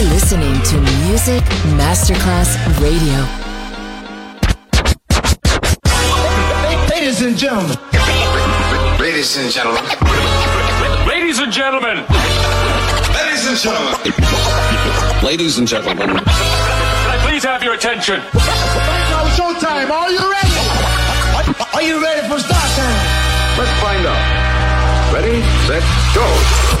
You're listening to Music Masterclass Radio. Ladies and gentlemen. Ladies and gentlemen. Ladies and gentlemen. Ladies and gentlemen. Ladies and gentlemen. Can I please have your attention? Now it's showtime. Are you ready? Are you ready for start time? Let's find out. Ready, set, go.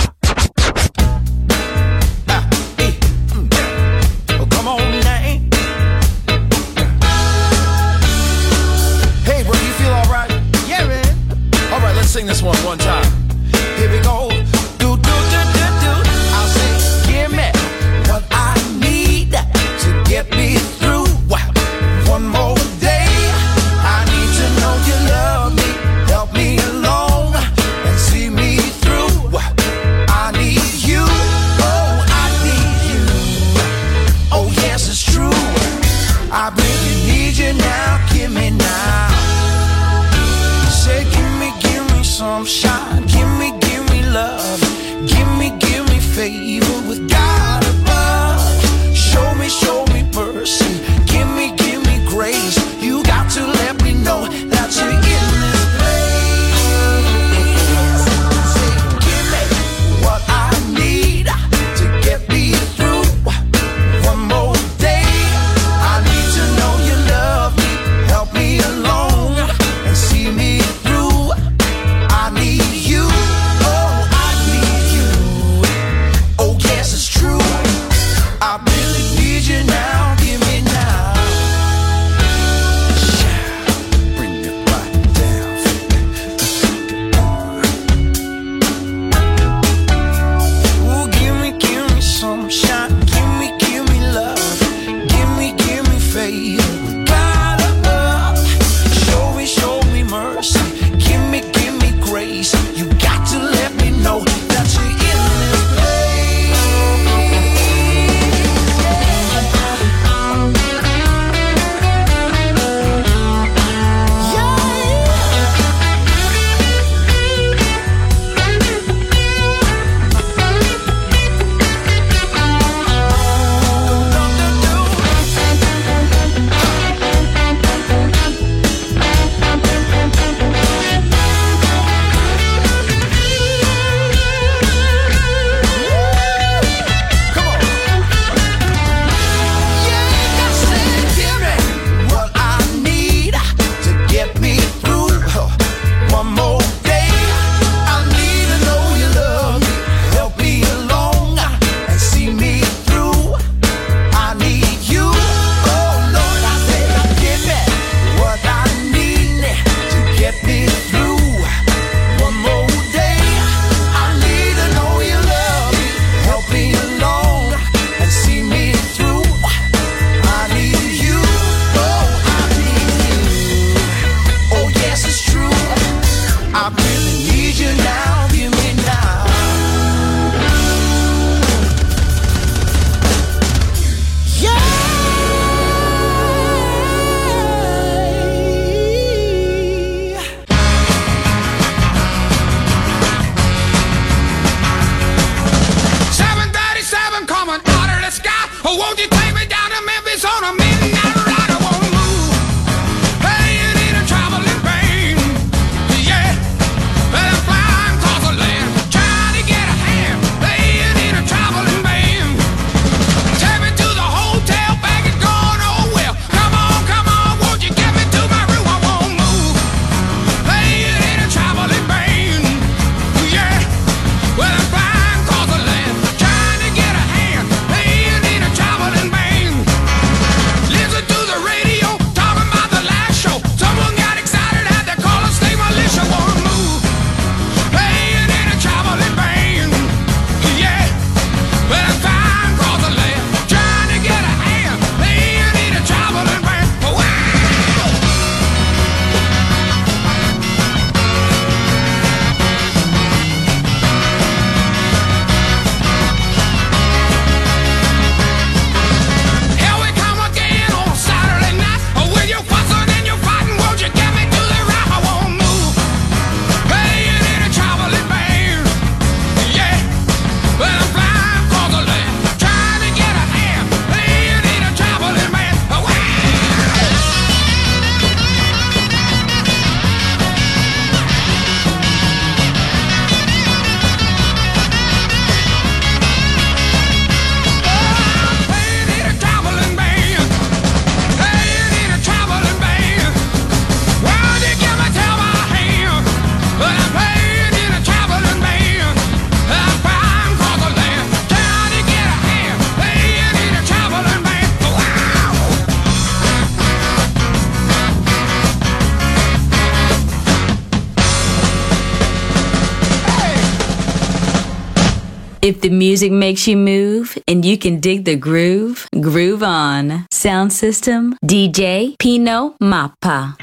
Music makes you move and you can dig the groove, groove on. Sound system, DJ Pino Mappa.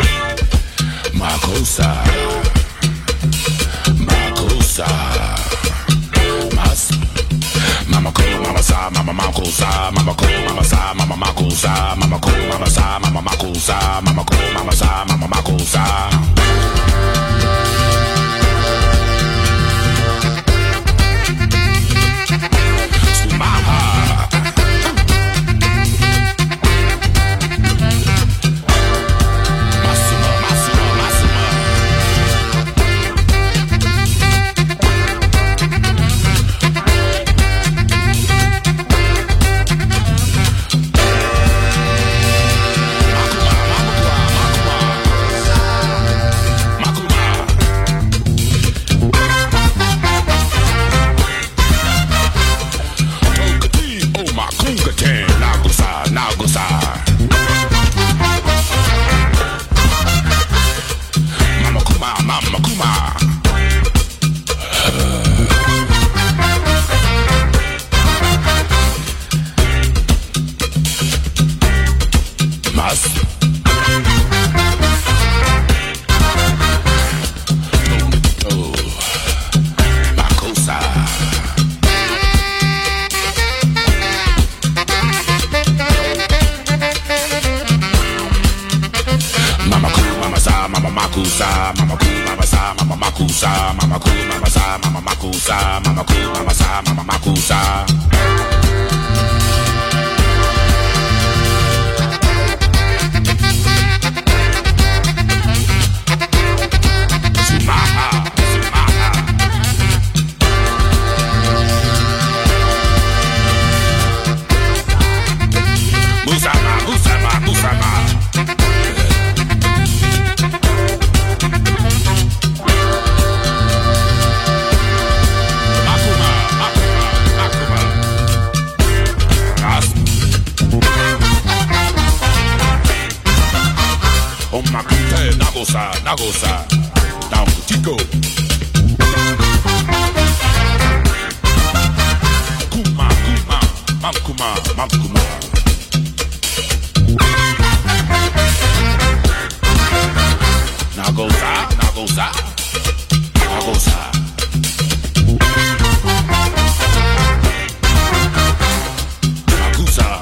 Makossa. Makossa. Mas. Mama ko, mama sa, mama mama ko, mama sa, mama makossa, mama ko, mama sa, mama makossa, mama ko, mama sa, mama makossa.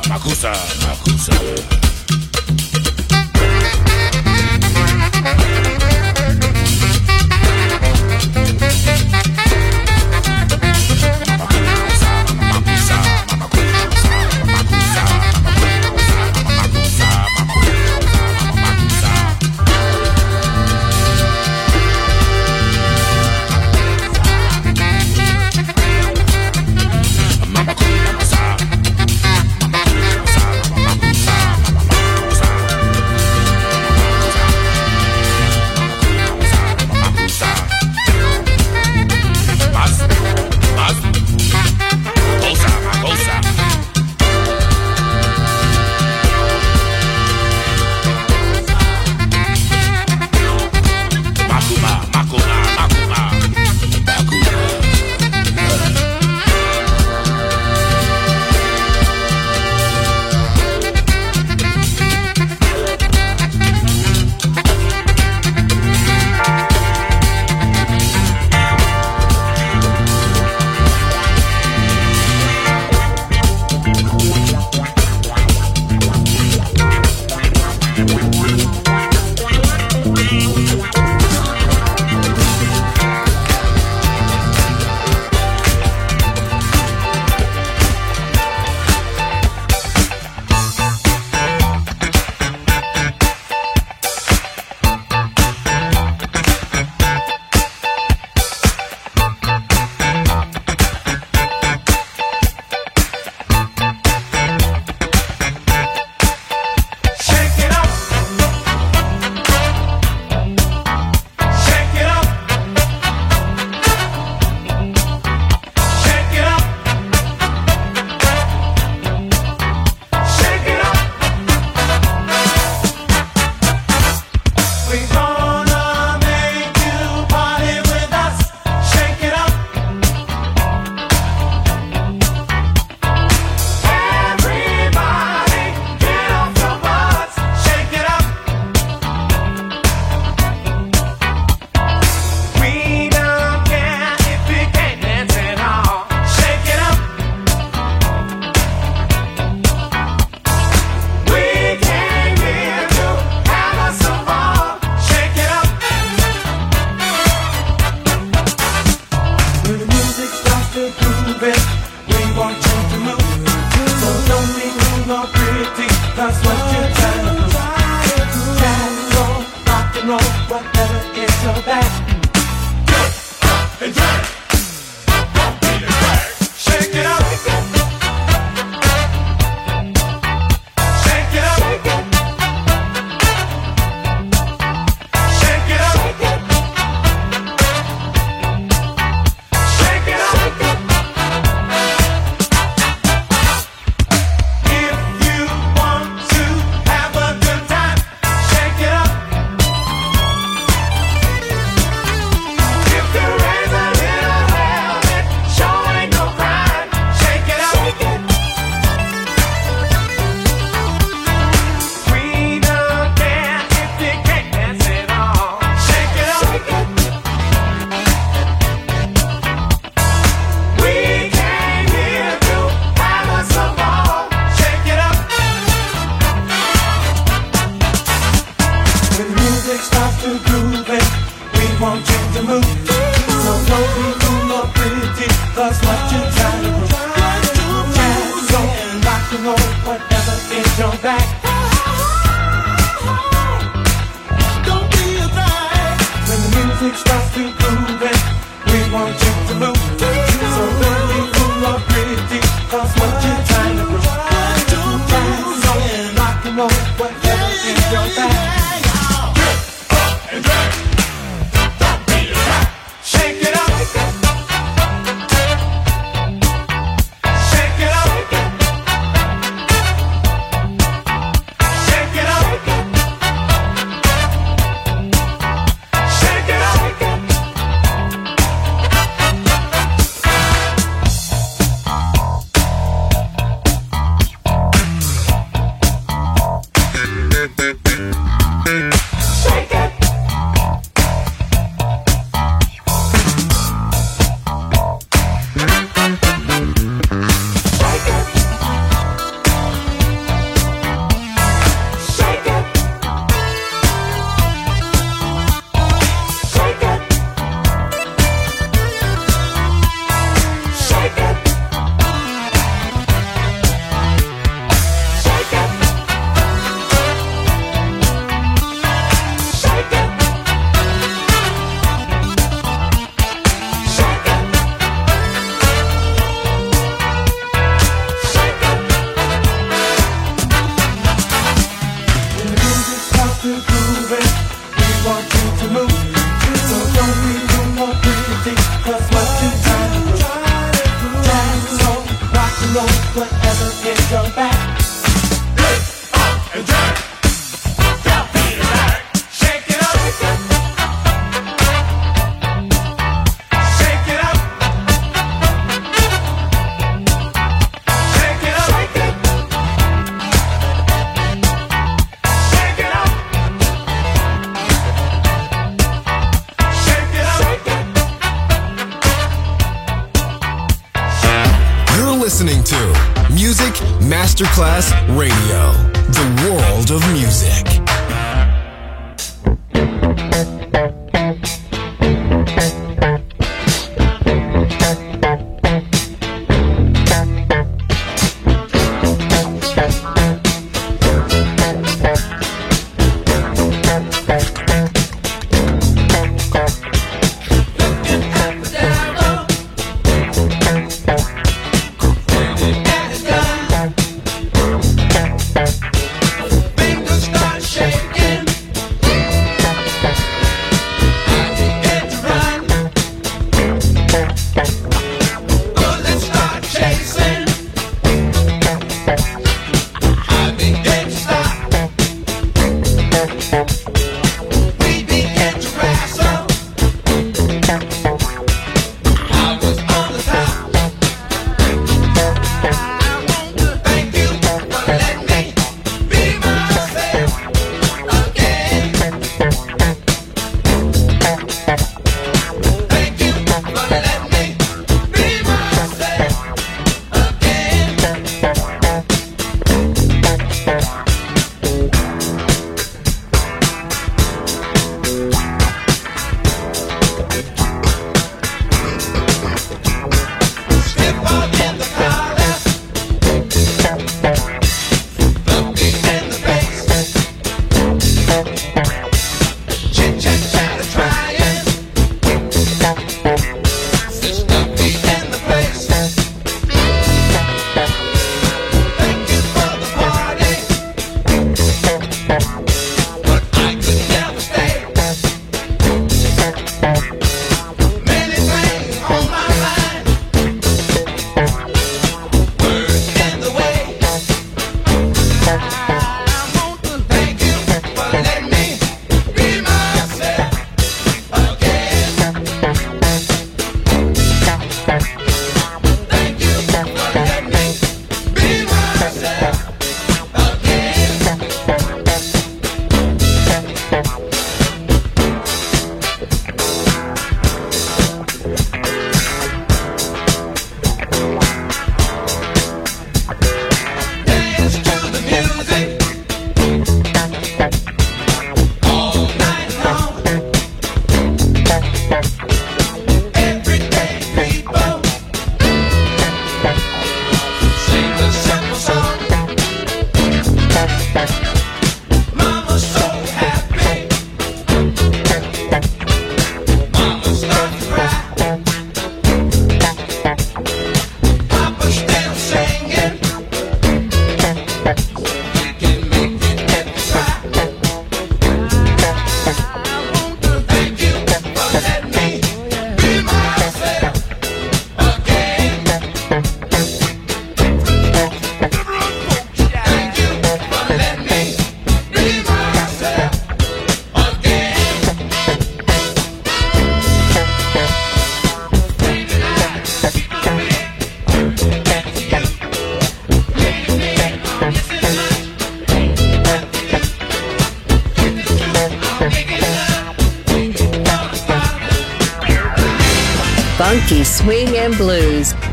Makusa.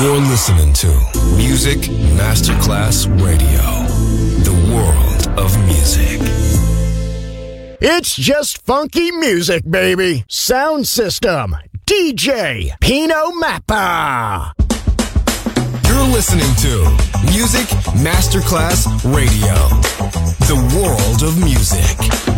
You're listening to Music Masterclass Radio, the world of music. It's just funky music, baby. Sound system, DJ Pino Mappa. You're listening to Music Masterclass Radio, the world of music.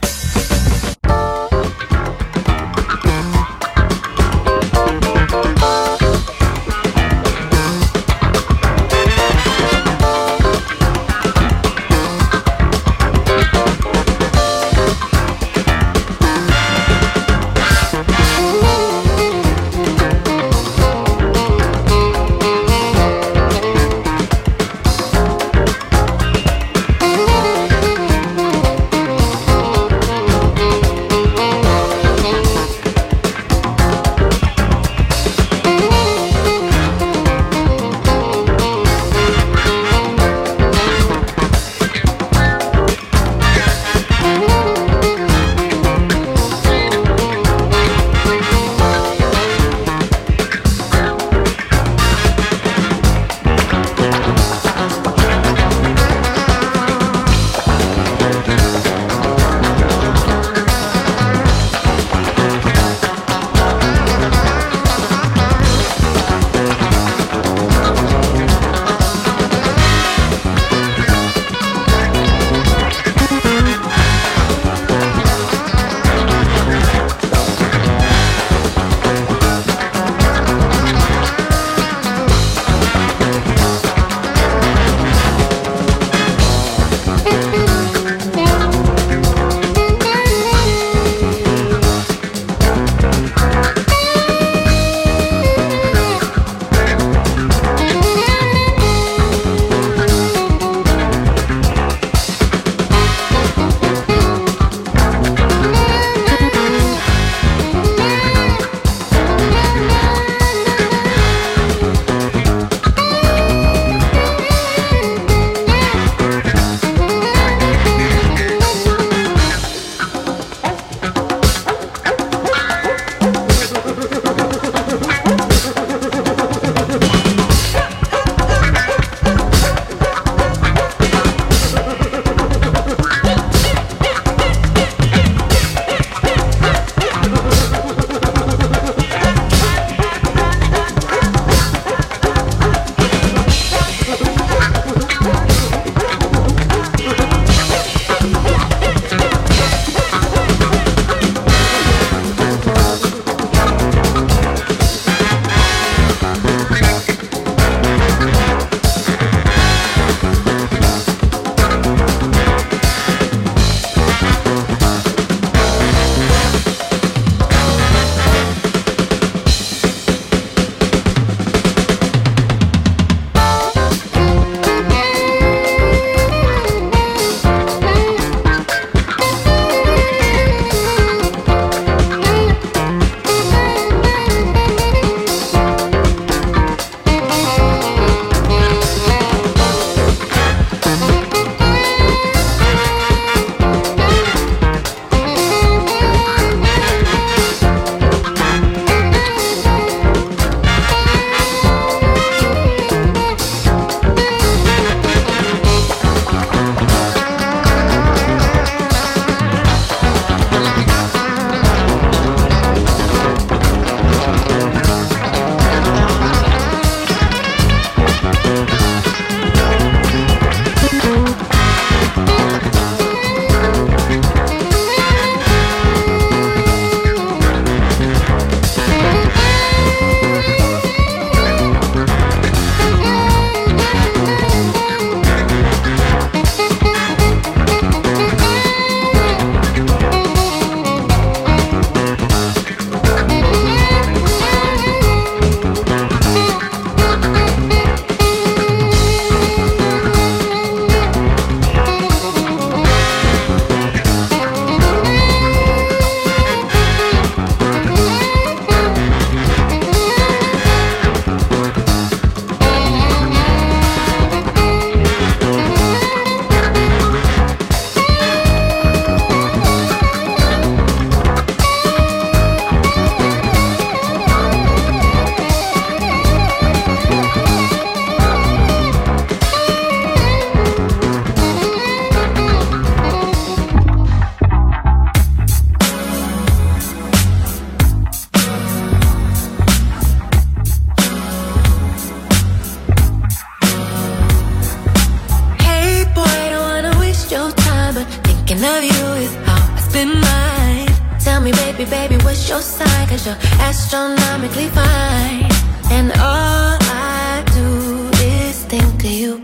love you is how I spend mine. Tell me, baby, baby, what's your sign? Cause you're astronomically fine. And all I do is think of you.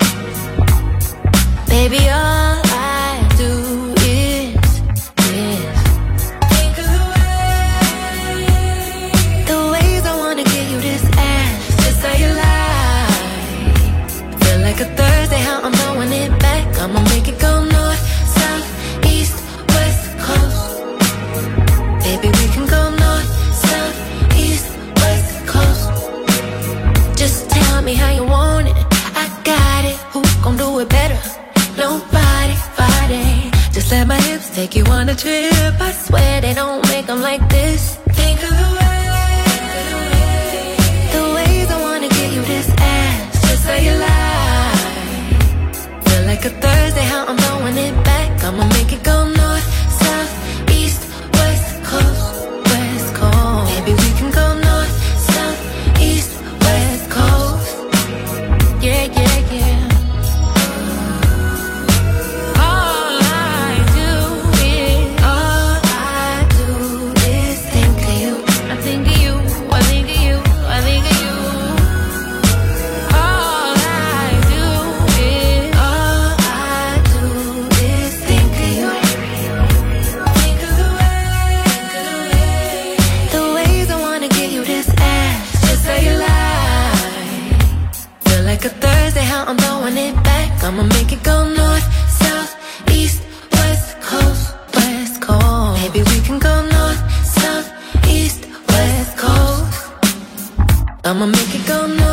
Baby, all on a trip. I swear they don't make them like this. I'ma make it go now.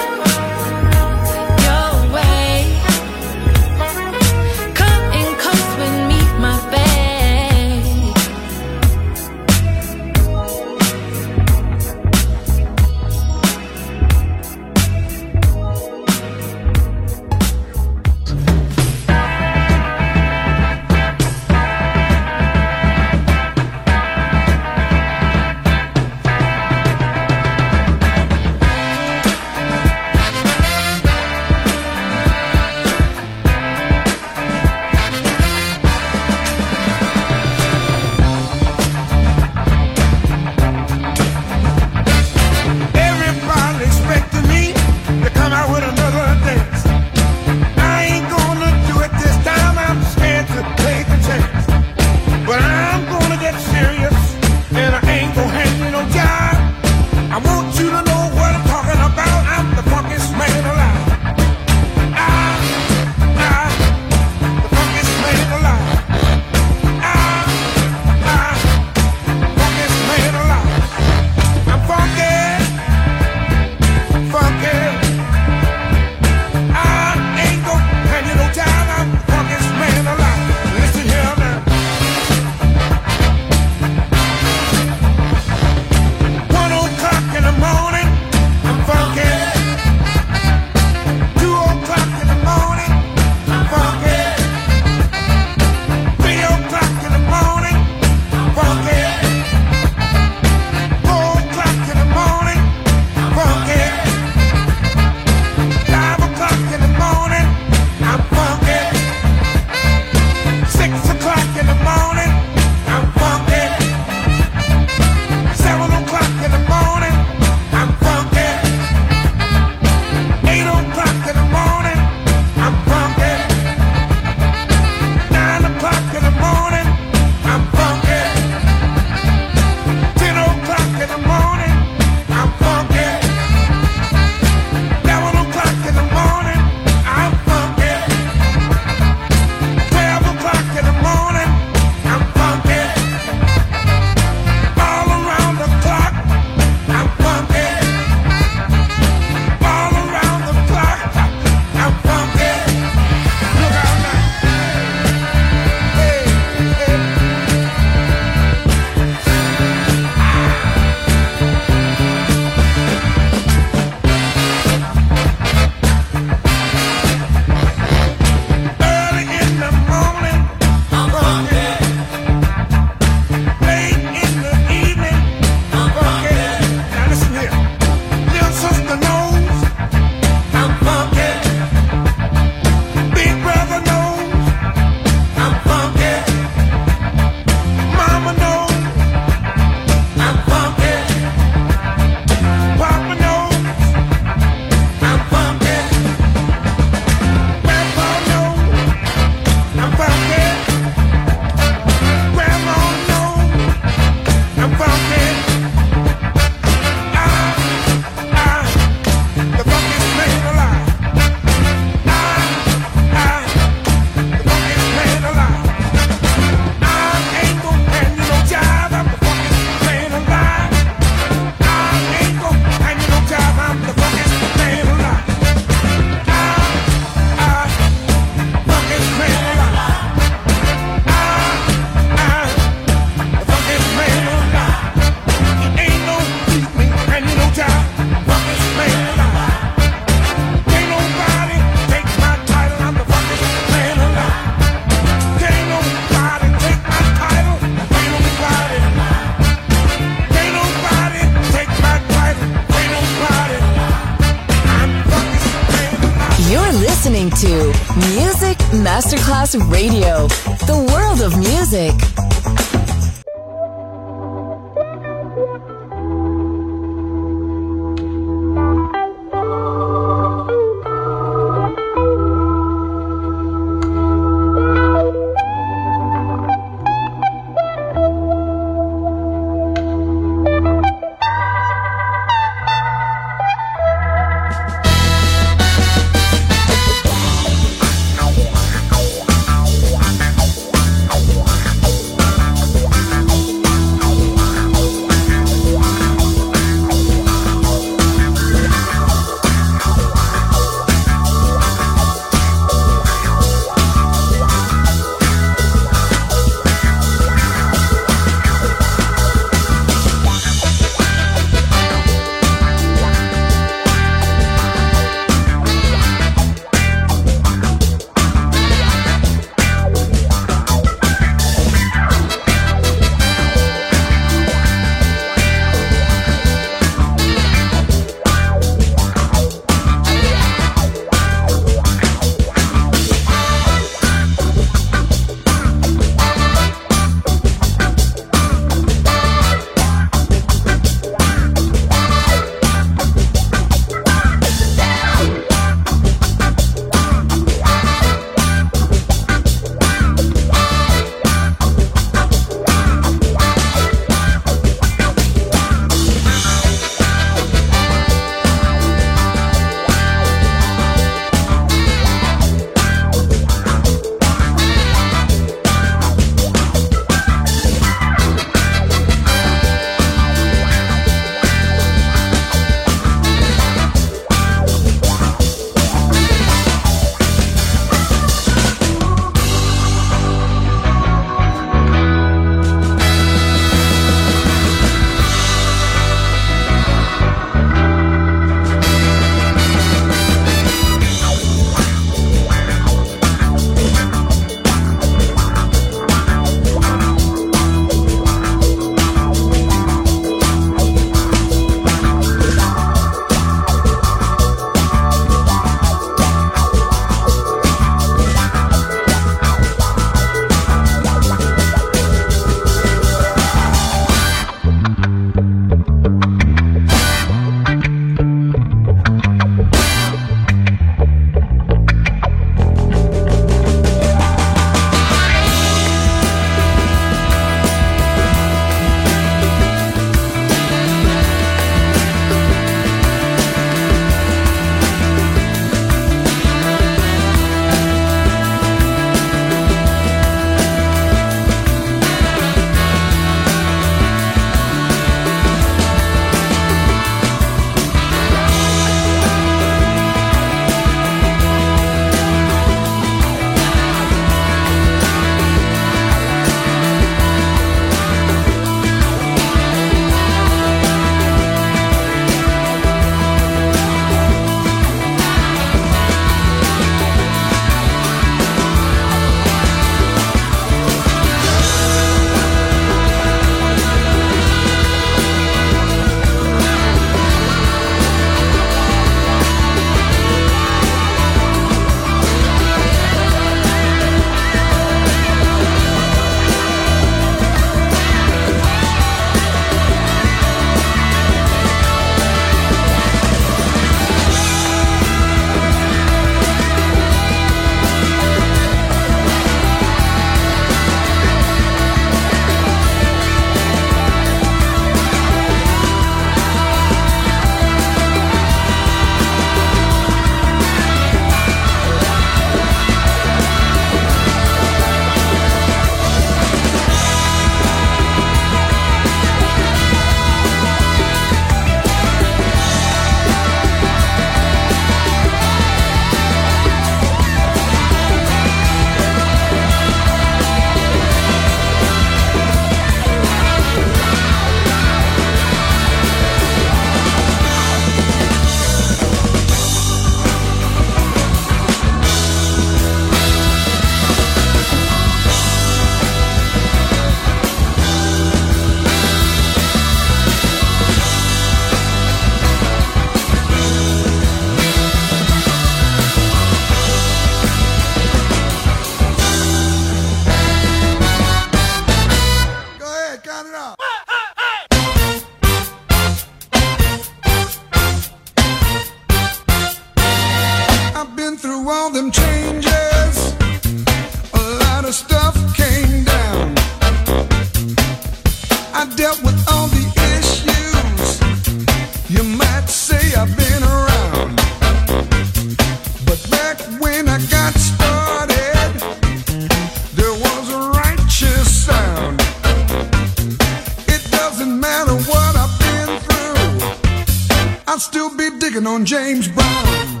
I'd still be digging on James Brown.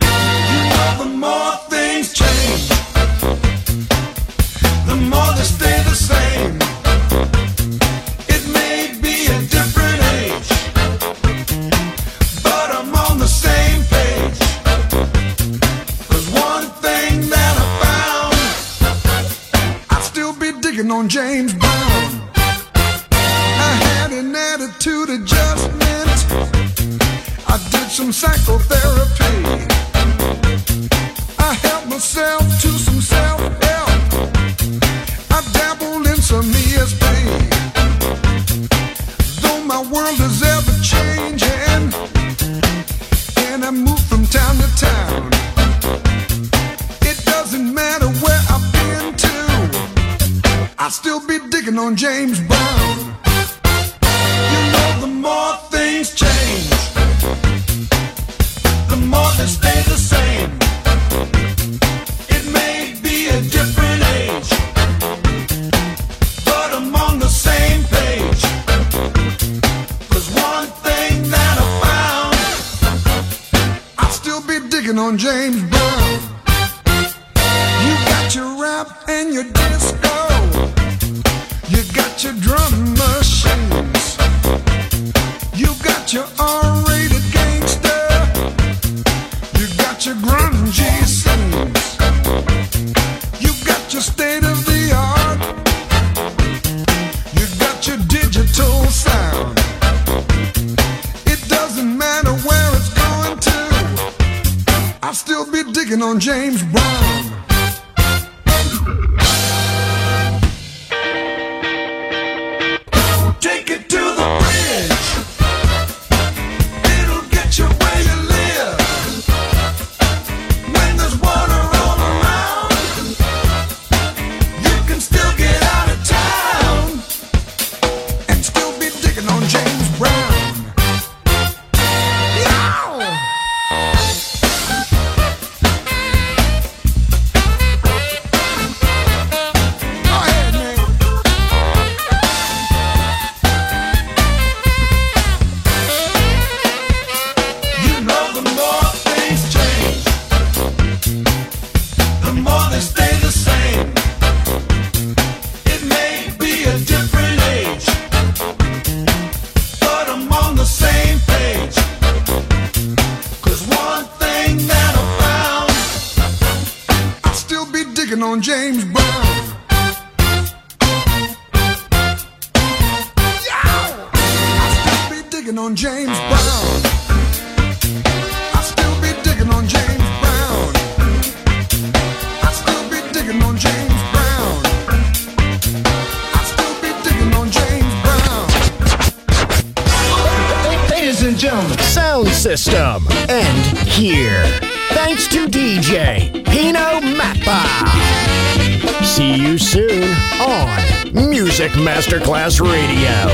You know, the more things change, the more they stay the same. soltero. on James Brown. Masterclass Radio.